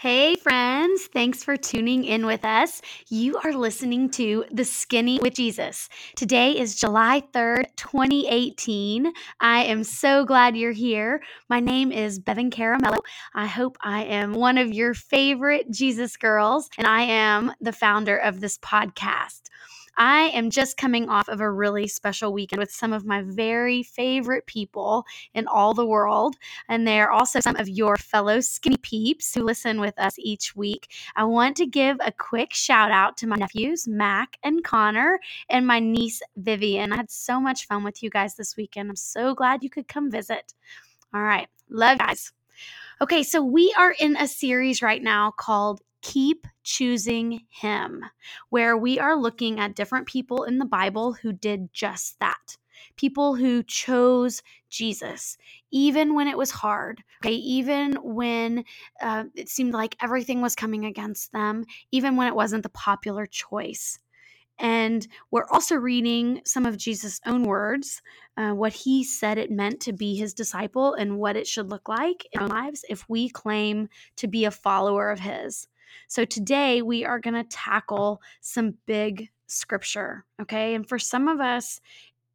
Hey, friends. Thanks for tuning in with us. You are listening to The Skinny with Jesus. Today is July 3rd, 2018. I am so glad you're here. My name is Bevan Caramello. I hope I am one of your favorite Jesus girls, and I am the founder of this podcast. I am just coming off of a really special weekend with some of my very favorite people in all the world. And they're also some of your fellow skinny peeps who listen with us each week. I want to give a quick shout out to my nephews, Mac and Connor, and my niece, Vivian. I had so much fun with you guys this weekend. I'm so glad you could come visit. All right. Love guys. Okay, so we are in a series right now called Keep Choosing Him, where we are looking at different people in the Bible who did just that. People who chose Jesus, even when it was hard, okay, even when uh, it seemed like everything was coming against them, even when it wasn't the popular choice. And we're also reading some of Jesus' own words, uh, what he said it meant to be his disciple and what it should look like in our lives if we claim to be a follower of his. So today we are going to tackle some big scripture, okay? And for some of us,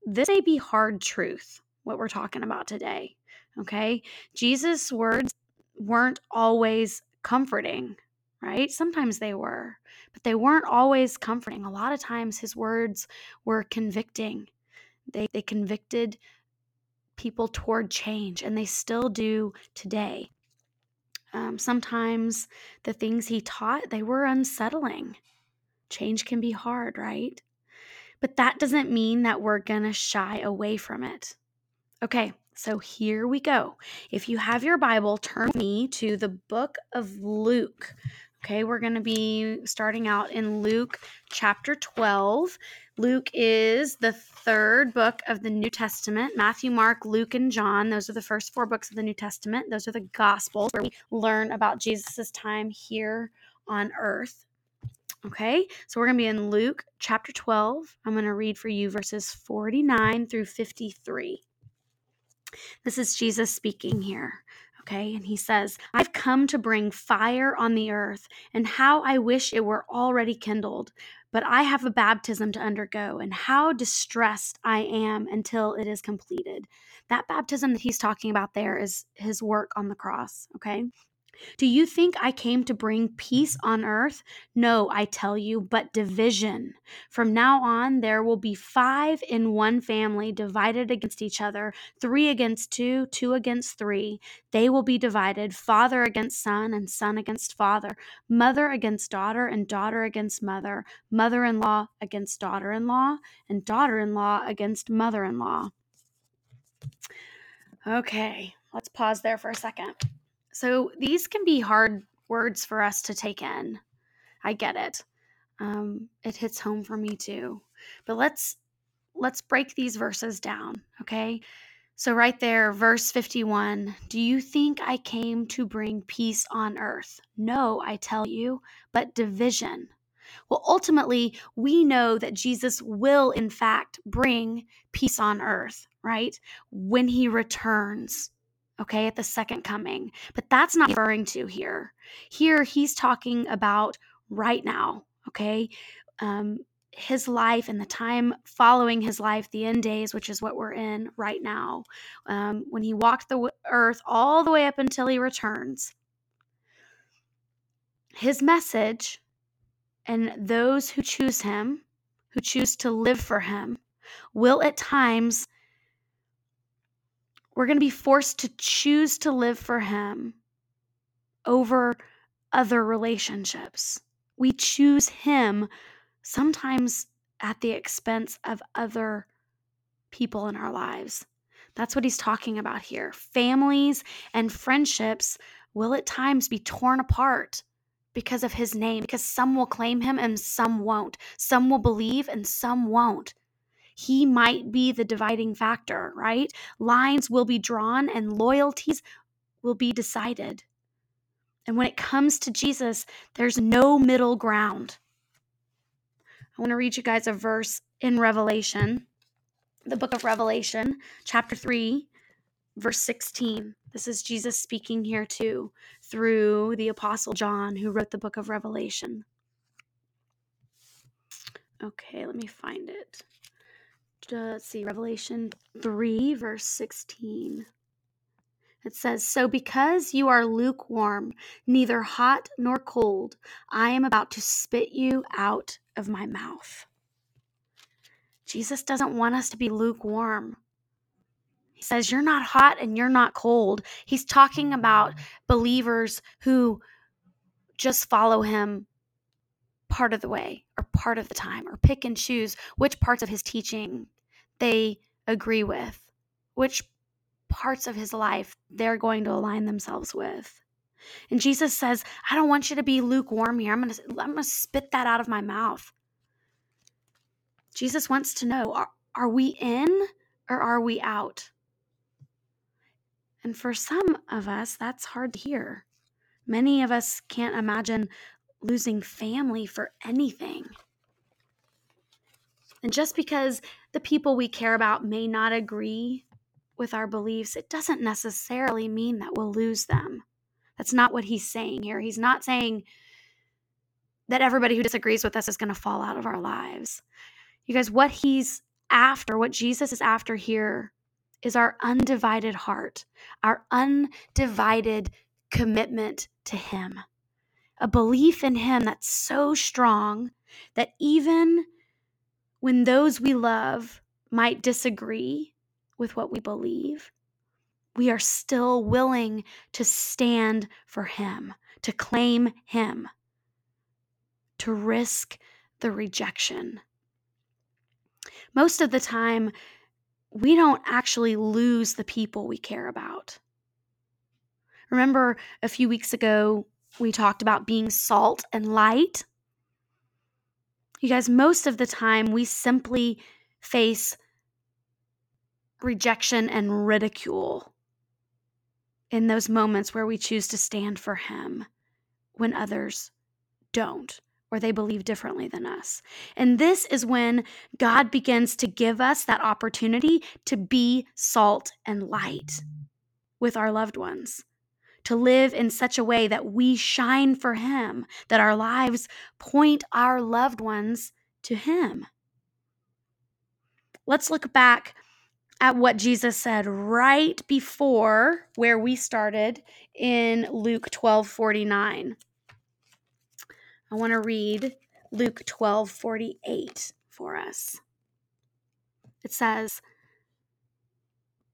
this may be hard truth, what we're talking about today, okay? Jesus' words weren't always comforting, right? Sometimes they were, but they weren't always comforting. A lot of times his words were convicting. They, they convicted people toward change, and they still do today. Um, sometimes the things he taught, they were unsettling. Change can be hard, right? But that doesn't mean that we're to shy away from it. Okay, so here we go. If you have your Bible, turn me to the book of Luke. Okay, we're to be starting out in Luke chapter 12. Luke is the third book of the New Testament. Matthew, Mark, Luke, and John, those are the first four books of the New Testament. Those are the Gospels where we learn about Jesus' time here on earth. Okay, so we're going to be in Luke chapter 12. I'm going to read for you verses 49 through 53. This is Jesus speaking here. Okay, and he says, I've come to bring fire on the earth, and how I wish it were already kindled. But I have a baptism to undergo, and how distressed I am until it is completed. That baptism that he's talking about there is his work on the cross. Okay, do you think I came to bring peace on earth? No, I tell you, but division. From now on, there will be five in one family divided against each other, three against two, two against three. They will be divided father against son, and son against father, mother against daughter, and daughter against mother, mother in law against daughter in law, and daughter in law against mother in law. Okay, let's pause there for a second. So these can be hard words for us to take in. I get it. Um, it hits home for me too. But let's let's break these verses down, okay? So right there, verse 51, do you think I came to bring peace on earth? No, I tell you, but division. Well, ultimately, we know that Jesus will, in fact, bring peace on earth, right? When he returns okay, at the second coming. But that's not referring to here. Here, he's talking about right now, okay? Um, his life and the time following his life, the end days, which is what we're in right now, um, when he walked the earth all the way up until he returns. His message and those who choose him, who choose to live for him, will at times we're going to be forced to choose to live for Him over other relationships. We choose Him sometimes at the expense of other people in our lives. That's what he's talking about here. Families and friendships will at times be torn apart because of his name, because some will claim him and some won't. Some will believe and some won't he might be the dividing factor, right? Lines will be drawn and loyalties will be decided. And when it comes to Jesus, there's no middle ground. I want to read you guys a verse in Revelation, the book of Revelation, chapter 3, verse 16. This is Jesus speaking here too. through the Apostle John, who wrote the book of Revelation. Okay, let me find it. Let's see, Revelation 3, verse 16. It says, So because you are lukewarm, neither hot nor cold, I am about to spit you out of my mouth. Jesus doesn't want us to be lukewarm. He says, You're not hot and you're not cold. He's talking about believers who just follow him part of the way or part of the time or pick and choose which parts of his teaching they agree with, which parts of his life they're going to align themselves with. And Jesus says, I don't want you to be lukewarm here. I'm going to I'm going to spit that out of my mouth. Jesus wants to know, are, are we in or are we out? And for some of us, that's hard to hear. Many of us can't imagine losing family for anything. And just because the people we care about may not agree with our beliefs, it doesn't necessarily mean that we'll lose them. That's not what he's saying here. He's not saying that everybody who disagrees with us is going to fall out of our lives. You guys, what he's after, what Jesus is after here, is our undivided heart, our undivided commitment to him. A belief in him that's so strong that even when those we love might disagree, with what we believe, we are still willing to stand for Him, to claim Him, to risk the rejection. Most of the time, we don't actually lose the people we care about. Remember a few weeks ago, we talked about being salt and light? You guys, most of the time, we simply face rejection and ridicule in those moments where we choose to stand for Him when others don't or they believe differently than us. And this is when God begins to give us that opportunity to be salt and light with our loved ones, to live in such a way that we shine for Him, that our lives point our loved ones to Him. Let's look back at what Jesus said right before where we started in Luke 12 49. I want to read Luke 12 48 for us. It says,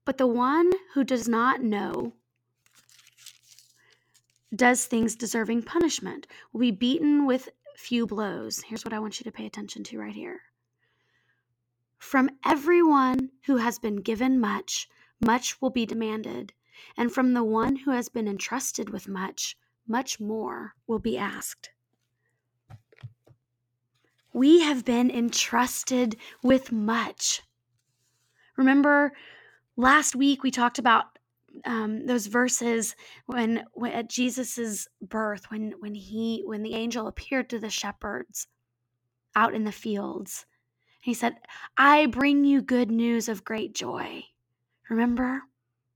But the one who does not know does things deserving punishment will be beaten with few blows. Here's what I want you to pay attention to right here. From everyone who has been given much, much will be demanded, and from the one who has been entrusted with much, much more will be asked. We have been entrusted with much. Remember, last week we talked about um, those verses when, when at Jesus's birth, when when he when the angel appeared to the shepherds out in the fields, he said, I bring you good news of great joy. Remember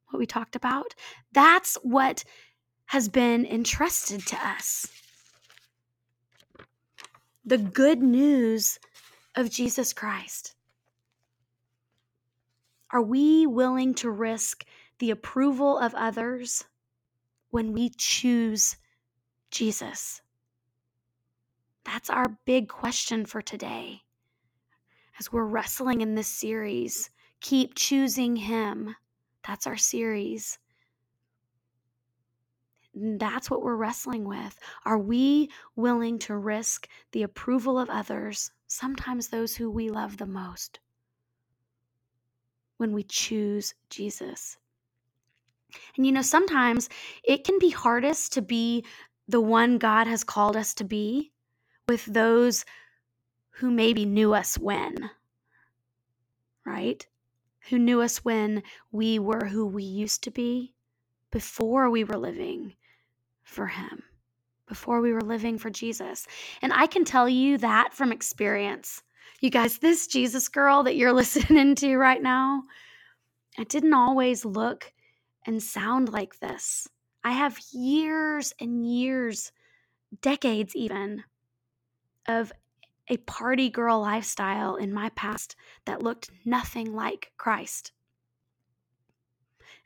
what we talked about? That's what has been entrusted to us. The good news of Jesus Christ. Are we willing to risk the approval of others when we choose Jesus? That's our big question for today as we're wrestling in this series. Keep choosing Him. That's our series. That's what we're wrestling with. Are we willing to risk the approval of others, sometimes those who we love the most, when we choose Jesus? And you know, sometimes it can be hardest to be the one God has called us to be with those who maybe knew us when, right? Who knew us when we were who we used to be before we were living for Him, before we were living for Jesus. And I can tell you that from experience. You guys, this Jesus girl that you're listening to right now, it didn't always look and sound like this. I have years and years, decades even, of a party girl lifestyle in my past that looked nothing like Christ.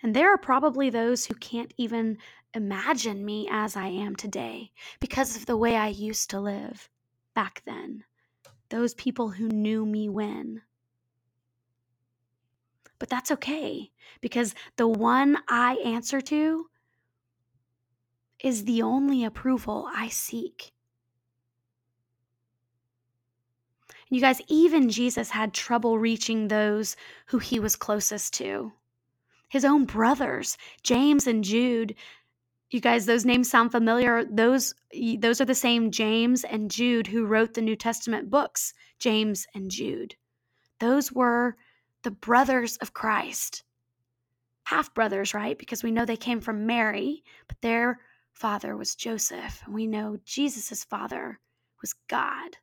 And there are probably those who can't even imagine me as I am today because of the way I used to live back then. Those people who knew me when. But that's okay because the one I answer to is the only approval I seek. You guys, even Jesus had trouble reaching those who he was closest to. His own brothers, James and Jude. You guys, those names sound familiar. Those those are the same James and Jude who wrote the New Testament books, James and Jude. Those were the brothers of Christ. Half brothers, right? Because we know they came from Mary, but their father was Joseph, and we know Jesus' father was God.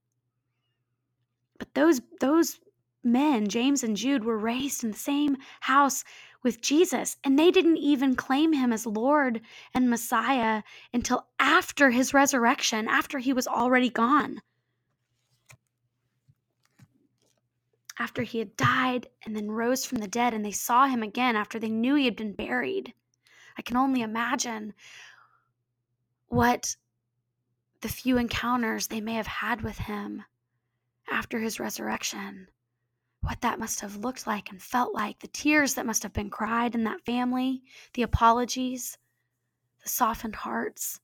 But those those men, James and Jude, were raised in the same house with Jesus, and they didn't even claim him as Lord and Messiah until after his resurrection, after he was already gone. After he had died and then rose from the dead, and they saw him again after they knew he had been buried. I can only imagine what the few encounters they may have had with him after his resurrection. What that must have looked like and felt like, the tears that must have been cried in that family, the apologies, the softened hearts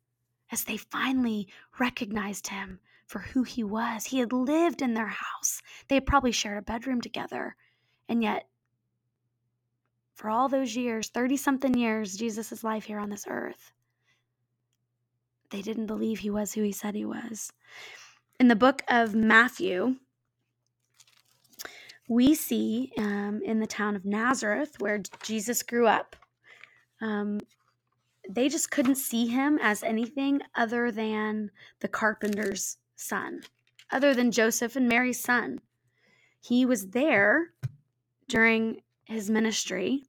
as they finally recognized him for who he was. He had lived in their house, they had probably shared a bedroom together. And yet, for all those years, 30 something years, Jesus' life here on this earth, they didn't believe he was who he said he was in the book of Matthew, we see um, in the town of Nazareth, where Jesus grew up, um, they just couldn't see him as anything other than the carpenter's son, other than Joseph and Mary's son. He was there during his ministry.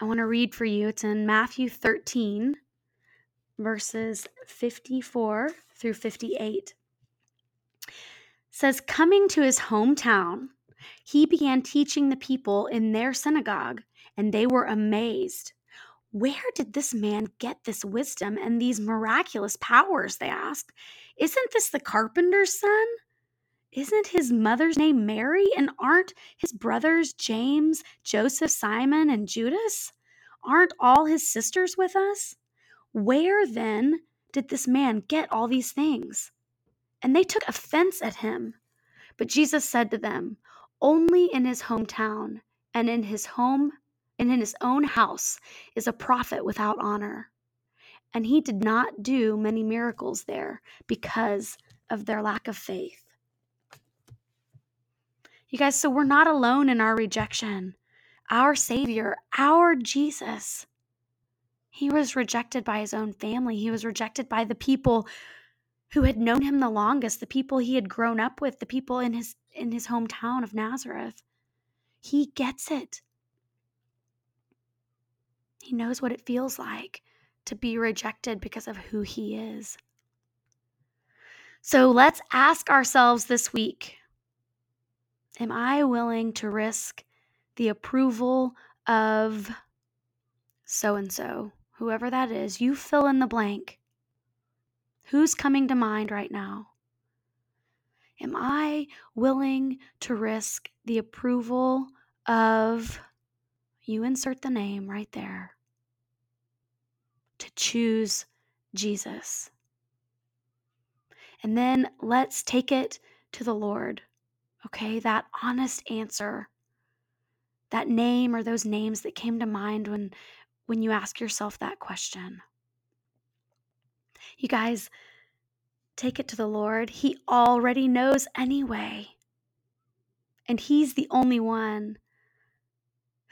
I want to read for you. It's in Matthew 13, verses 54 through 58 says coming to his hometown he began teaching the people in their synagogue and they were amazed where did this man get this wisdom and these miraculous powers they asked isn't this the carpenter's son? Isn't his mother's name mary? And aren't his brothers james joseph simon and judas? Aren't all his sisters with us? Where then did this man get all these things? And they took offense at him. But Jesus said to them, Only in his hometown and in his home and in his own house is a prophet without honor. And he did not do many miracles there because of their lack of faith. You guys, so we're not alone in our rejection. Our Savior, our Jesus, he was rejected by his own family. He was rejected by the people who had known him the longest, the people he had grown up with, the people in his in his hometown of Nazareth. He gets it. He knows what it feels like to be rejected because of who he is. So let's ask ourselves this week Am I willing to risk the approval of so and so? whoever that is, you fill in the blank. Who's coming to mind right now? Am I willing to risk the approval of, you insert the name right there, to choose Jesus? And then let's take it to the Lord. Okay, that honest answer, that name or those names that came to mind when when you ask yourself that question. You guys, take it to the Lord. He already knows anyway. And He's the only one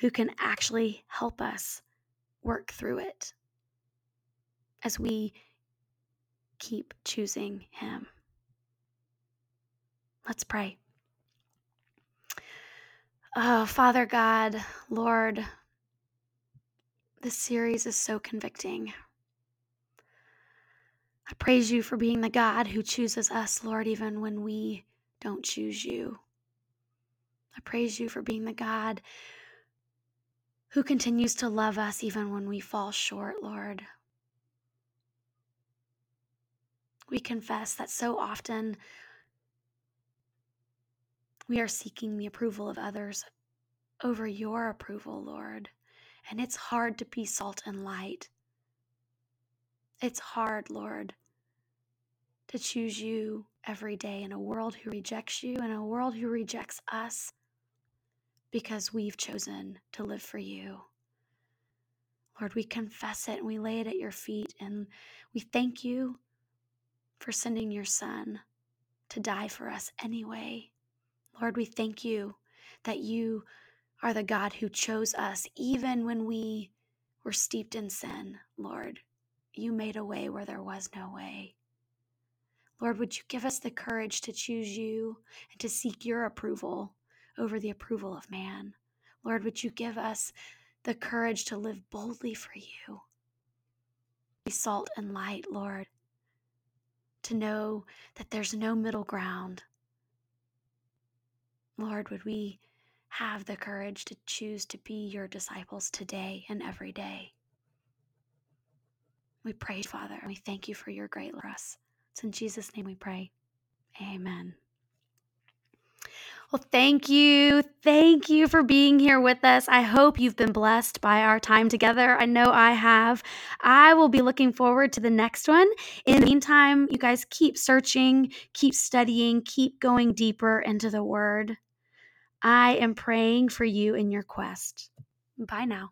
who can actually help us work through it as we keep choosing Him. Let's pray. Oh, Father God, Lord, This series is so convicting. I praise you for being the God who chooses us, Lord, even when we don't choose you. I praise you for being the God who continues to love us even when we fall short, Lord. We confess that so often we are seeking the approval of others over your approval, Lord. And it's hard to be salt and light. It's hard, Lord, to choose you every day in a world who rejects you, in a world who rejects us because we've chosen to live for you. Lord, we confess it and we lay it at your feet, and we thank you for sending your Son to die for us anyway. Lord, we thank you that you are the God who chose us even when we were steeped in sin, Lord. You made a way where there was no way. Lord, would you give us the courage to choose you and to seek your approval over the approval of man? Lord, would you give us the courage to live boldly for you? Be salt and light, Lord, to know that there's no middle ground. Lord, would we have the courage to choose to be your disciples today and every day? We pray, Father, and we thank you for your great love. for us. It's in Jesus' name we pray. Amen. Well, thank you. Thank you for being here with us. I hope you've been blessed by our time together. I know I have. I will be looking forward to the next one. In the meantime, you guys keep searching, keep studying, keep going deeper into the Word. I am praying for you in your quest. Bye now.